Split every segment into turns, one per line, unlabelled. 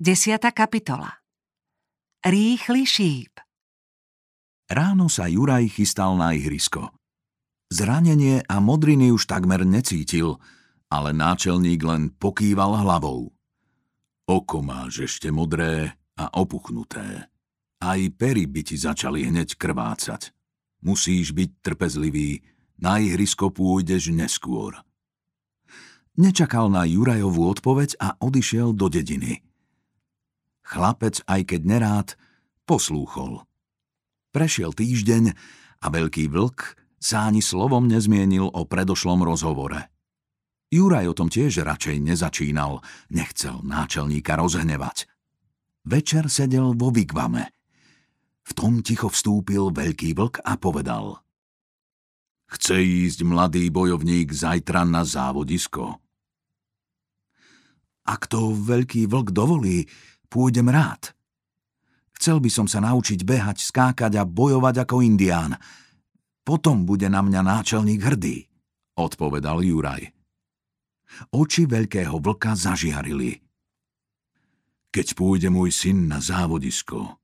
Desiata kapitola Rýchly šíp
Ráno sa Juraj chystal na ihrisko. Zranenie a modriny už takmer necítil, ale náčelník len pokýval hlavou. Oko máš ešte modré a opuchnuté. Aj pery by ti začali hneď krvácať. Musíš byť trpezlivý, na ihrisko pôjdeš neskôr. Nečakal na Jurajovú odpoveď a odišiel do dediny. Chlapec, aj keď nerád, poslúchol. Prešiel týždeň a veľký vlk sa ani slovom nezmienil o predošlom rozhovore. Juraj o tom tiež radšej nezačínal, nechcel náčelníka rozhnevať. Večer sedel vo vigvame. V tom ticho vstúpil veľký vlk a povedal Chce ísť mladý bojovník zajtra na závodisko. Ak to veľký vlk dovolí, pôjdem rád. Chcel by som sa naučiť behať, skákať a bojovať ako indián. Potom bude na mňa náčelník hrdý, odpovedal Juraj. Oči veľkého vlka zažiarili. Keď pôjde môj syn na závodisko,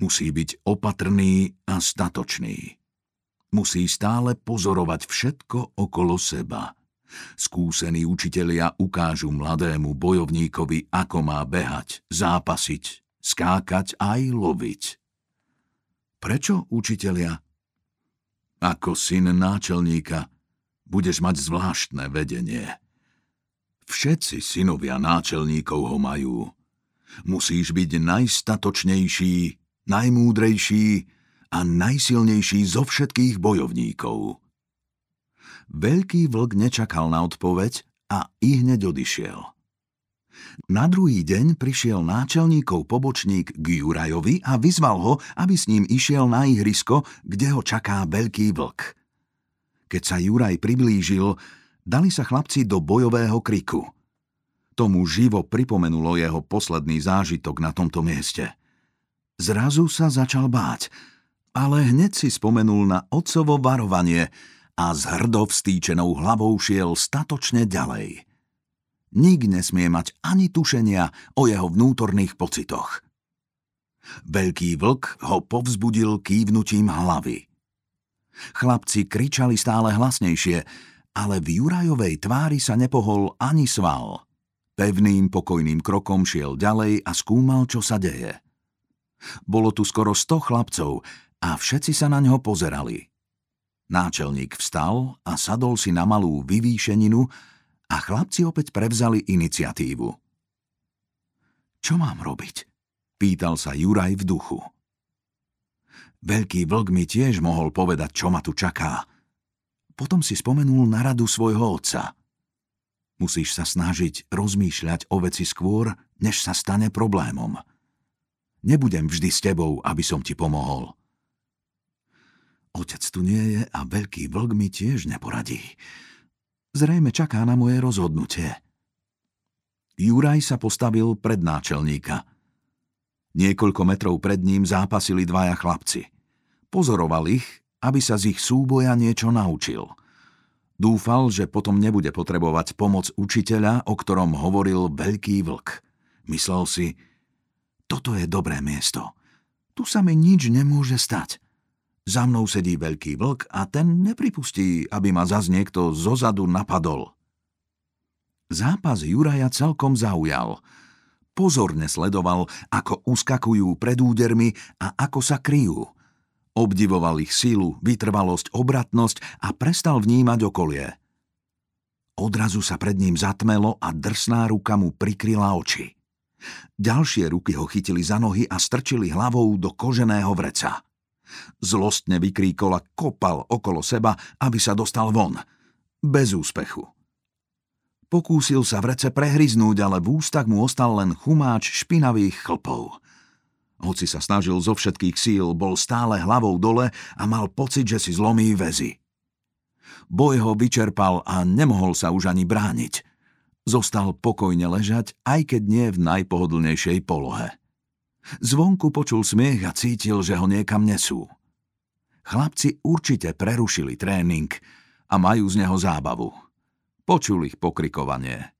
musí byť opatrný a statočný. Musí stále pozorovať všetko okolo seba. Skúsení učitelia ukážu mladému bojovníkovi, ako má behať, zápasiť, skákať aj loviť. Prečo, učitelia? Ako syn náčelníka budeš mať zvláštne vedenie. Všetci synovia náčelníkov ho majú. Musíš byť najstatočnejší, najmúdrejší a najsilnejší zo všetkých bojovníkov. Veľký vlk nečakal na odpoveď a i hneď odišiel. Na druhý deň prišiel náčelníkov pobočník k Jurajovi a vyzval ho, aby s ním išiel na ihrisko, kde ho čaká veľký vlk. Keď sa Juraj priblížil, dali sa chlapci do bojového kriku. Tomu živo pripomenulo jeho posledný zážitok na tomto mieste. Zrazu sa začal báť, ale hneď si spomenul na otcovo varovanie a s hrdo vstýčenou hlavou šiel statočne ďalej. Nik nesmie mať ani tušenia o jeho vnútorných pocitoch. Veľký vlk ho povzbudil kývnutím hlavy. Chlapci kričali stále hlasnejšie, ale v Jurajovej tvári sa nepohol ani sval. Pevným, pokojným krokom šiel ďalej a skúmal, čo sa deje. Bolo tu skoro sto chlapcov a všetci sa na ňo pozerali. Náčelník vstal a sadol si na malú vyvýšeninu a chlapci opäť prevzali iniciatívu. Čo mám robiť? Pýtal sa Juraj v duchu. Veľký vlk mi tiež mohol povedať, čo ma tu čaká – potom si spomenul na radu svojho otca. Musíš sa snažiť rozmýšľať o veci skôr, než sa stane problémom. Nebudem vždy s tebou, aby som ti pomohol. Otec tu nie je a veľký vlk mi tiež neporadí. Zrejme čaká na moje rozhodnutie. Juraj sa postavil pred náčelníka. Niekoľko metrov pred ním zápasili dvaja chlapci. Pozoroval ich aby sa z ich súboja niečo naučil. Dúfal, že potom nebude potrebovať pomoc učiteľa, o ktorom hovoril veľký vlk. Myslel si, toto je dobré miesto. Tu sa mi nič nemôže stať. Za mnou sedí veľký vlk a ten nepripustí, aby ma zas niekto zozadu napadol. Zápas Juraja celkom zaujal. Pozorne sledoval, ako uskakujú pred údermi a ako sa kryjú – Obdivoval ich sílu, vytrvalosť, obratnosť a prestal vnímať okolie. Odrazu sa pred ním zatmelo a drsná ruka mu prikryla oči. Ďalšie ruky ho chytili za nohy a strčili hlavou do koženého vreca. Zlostne vykríkol a kopal okolo seba, aby sa dostal von. Bez úspechu. Pokúsil sa vrece prehryznúť, ale v ústach mu ostal len chumáč špinavých chlpov. Hoci sa snažil zo všetkých síl, bol stále hlavou dole a mal pocit, že si zlomí väzy. Boj ho vyčerpal a nemohol sa už ani brániť. Zostal pokojne ležať, aj keď nie v najpohodlnejšej polohe. Zvonku počul smiech a cítil, že ho niekam nesú. Chlapci určite prerušili tréning a majú z neho zábavu. Počul ich pokrikovanie.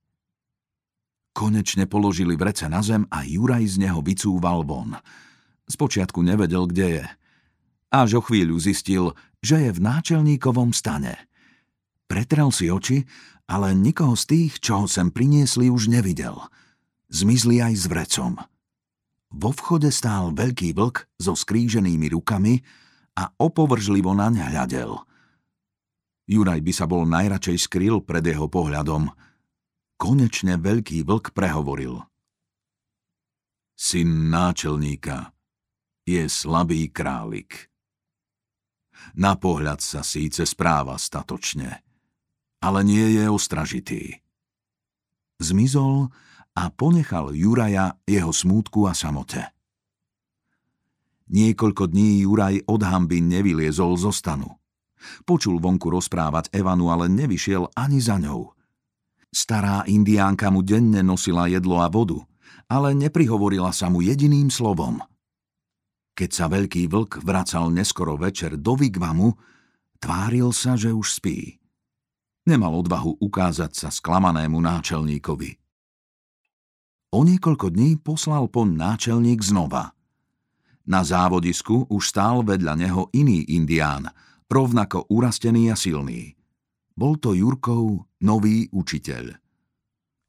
Konečne položili vrece na zem a Juraj z neho vycúval von. Spočiatku nevedel, kde je. Až o chvíľu zistil, že je v náčelníkovom stane. Pretrel si oči, ale nikoho z tých, čo ho sem priniesli, už nevidel. Zmizli aj s vrecom. Vo vchode stál veľký vlk so skríženými rukami a opovržlivo naň hľadel. Juraj by sa bol najradšej skryl pred jeho pohľadom. Konečne veľký vlk prehovoril. Syn náčelníka je slabý králik. Na pohľad sa síce správa statočne, ale nie je ostražitý. Zmizol a ponechal Juraja jeho smútku a samote. Niekoľko dní Juraj od hamby nevyliezol zo stanu. Počul vonku rozprávať Evanu, ale nevyšiel ani za ňou. Stará indiánka mu denne nosila jedlo a vodu, ale neprihovorila sa mu jediným slovom. Keď sa veľký vlk vracal neskoro večer do Vigvamu, tváril sa, že už spí. Nemal odvahu ukázať sa sklamanému náčelníkovi. O niekoľko dní poslal po náčelník znova. Na závodisku už stál vedľa neho iný indián, rovnako urastený a silný. Bol to Jurkov nový učiteľ.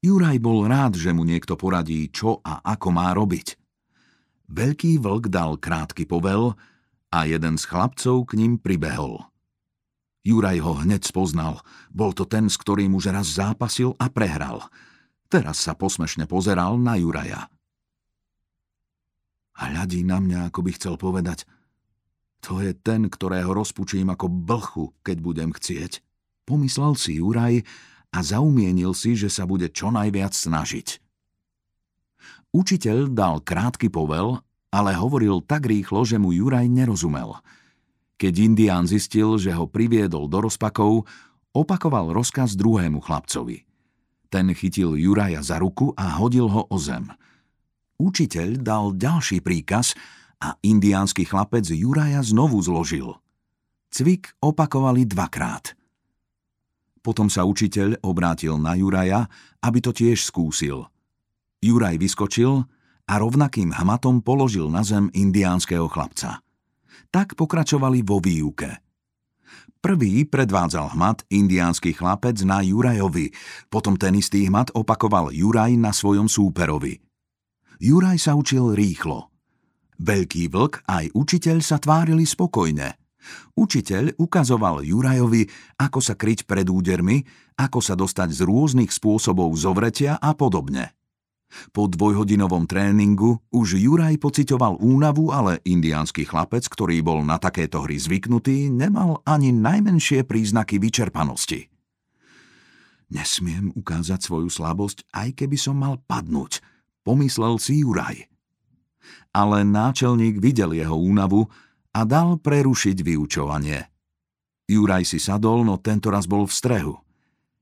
Juraj bol rád, že mu niekto poradí, čo a ako má robiť. Veľký vlk dal krátky povel a jeden z chlapcov k ním pribehol. Juraj ho hneď spoznal. Bol to ten, s ktorým už raz zápasil a prehral – Teraz sa posmešne pozeral na Juraja. Hľadí na mňa, ako by chcel povedať. To je ten, ktorého rozpučím ako blchu, keď budem chcieť. Pomyslel si Juraj a zaumienil si, že sa bude čo najviac snažiť. Učiteľ dal krátky povel, ale hovoril tak rýchlo, že mu Juraj nerozumel. Keď Indián zistil, že ho priviedol do rozpakov, opakoval rozkaz druhému chlapcovi – ten chytil Juraja za ruku a hodil ho o zem. Učiteľ dal ďalší príkaz a indiánsky chlapec Juraja znovu zložil. Cvik opakovali dvakrát. Potom sa učiteľ obrátil na Juraja, aby to tiež skúsil. Juraj vyskočil a rovnakým hmatom položil na zem indiánskeho chlapca. Tak pokračovali vo výuke – Prvý predvádzal hmat indiánsky chlapec na Jurajovi, potom ten istý hmat opakoval Juraj na svojom súperovi. Juraj sa učil rýchlo. Veľký vlk aj učiteľ sa tvárili spokojne. Učiteľ ukazoval Jurajovi, ako sa kryť pred údermi, ako sa dostať z rôznych spôsobov zovretia a podobne. Po dvojhodinovom tréningu už Juraj pocitoval únavu, ale indiánsky chlapec, ktorý bol na takéto hry zvyknutý, nemal ani najmenšie príznaky vyčerpanosti. Nesmiem ukázať svoju slabosť, aj keby som mal padnúť, pomyslel si Juraj. Ale náčelník videl jeho únavu a dal prerušiť vyučovanie. Juraj si sadol, no tento raz bol v strehu.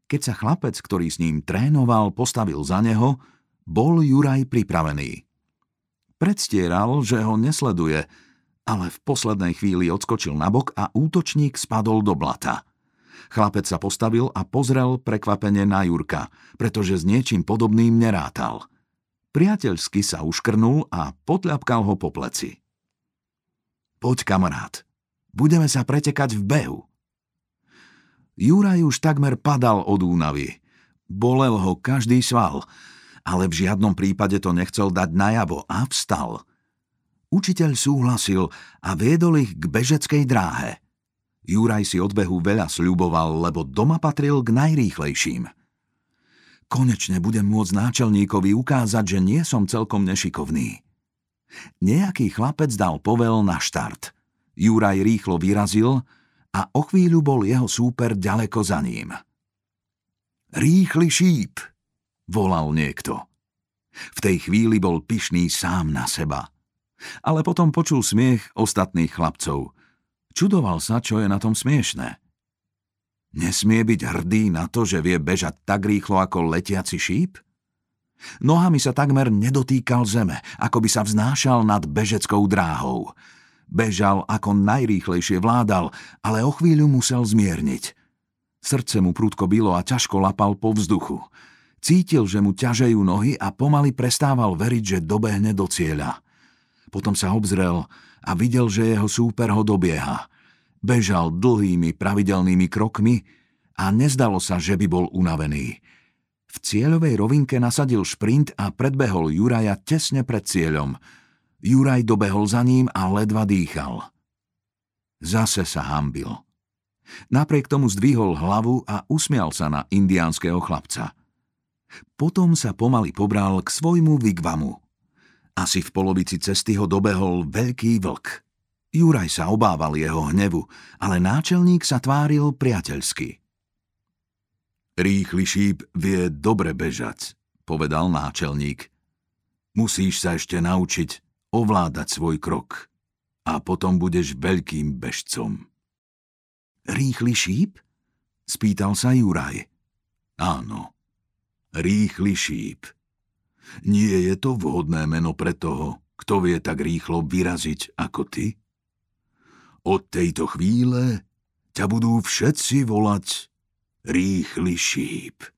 Keď sa chlapec, ktorý s ním trénoval, postavil za neho, bol Juraj pripravený. Predstieral, že ho nesleduje, ale v poslednej chvíli odskočil nabok a útočník spadol do blata. Chlapec sa postavil a pozrel prekvapene na Jurka, pretože s niečím podobným nerátal. Priateľsky sa uškrnul a potľapkal ho po pleci. Poď, kamarát, budeme sa pretekať v behu. Juraj už takmer padal od únavy. Bolel ho každý sval ale v žiadnom prípade to nechcel dať najavo a vstal. Učiteľ súhlasil a viedol ich k bežeckej dráhe. Juraj si odbehu veľa sľuboval, lebo doma patril k najrýchlejším. Konečne budem môcť náčelníkovi ukázať, že nie som celkom nešikovný. Nejaký chlapec dal povel na štart. Juraj rýchlo vyrazil a o chvíľu bol jeho súper ďaleko za ním. Rýchly šíp, volal niekto. V tej chvíli bol pyšný sám na seba. Ale potom počul smiech ostatných chlapcov. Čudoval sa, čo je na tom smiešné. Nesmie byť hrdý na to, že vie bežať tak rýchlo ako letiaci šíp? Nohami sa takmer nedotýkal zeme, ako by sa vznášal nad bežeckou dráhou. Bežal, ako najrýchlejšie vládal, ale o chvíľu musel zmierniť. Srdce mu prúdko bylo a ťažko lapal po vzduchu. Cítil, že mu ťažejú nohy a pomaly prestával veriť, že dobehne do cieľa. Potom sa obzrel a videl, že jeho súper ho dobieha. Bežal dlhými pravidelnými krokmi a nezdalo sa, že by bol unavený. V cieľovej rovinke nasadil šprint a predbehol Juraja tesne pred cieľom. Juraj dobehol za ním a ledva dýchal. Zase sa hambil. Napriek tomu zdvihol hlavu a usmial sa na indiánskeho chlapca. Potom sa pomaly pobral k svojmu vigvamu. Asi v polovici cesty ho dobehol veľký vlk. Juraj sa obával jeho hnevu, ale náčelník sa tváril priateľsky. Rýchly šíp vie dobre bežať, povedal náčelník. Musíš sa ešte naučiť ovládať svoj krok a potom budeš veľkým bežcom. Rýchly šíp? Spýtal sa Juraj. Áno, rýchly šíp. Nie je to vhodné meno pre toho, kto vie tak rýchlo vyraziť ako ty? Od tejto chvíle ťa budú všetci volať rýchly šíp.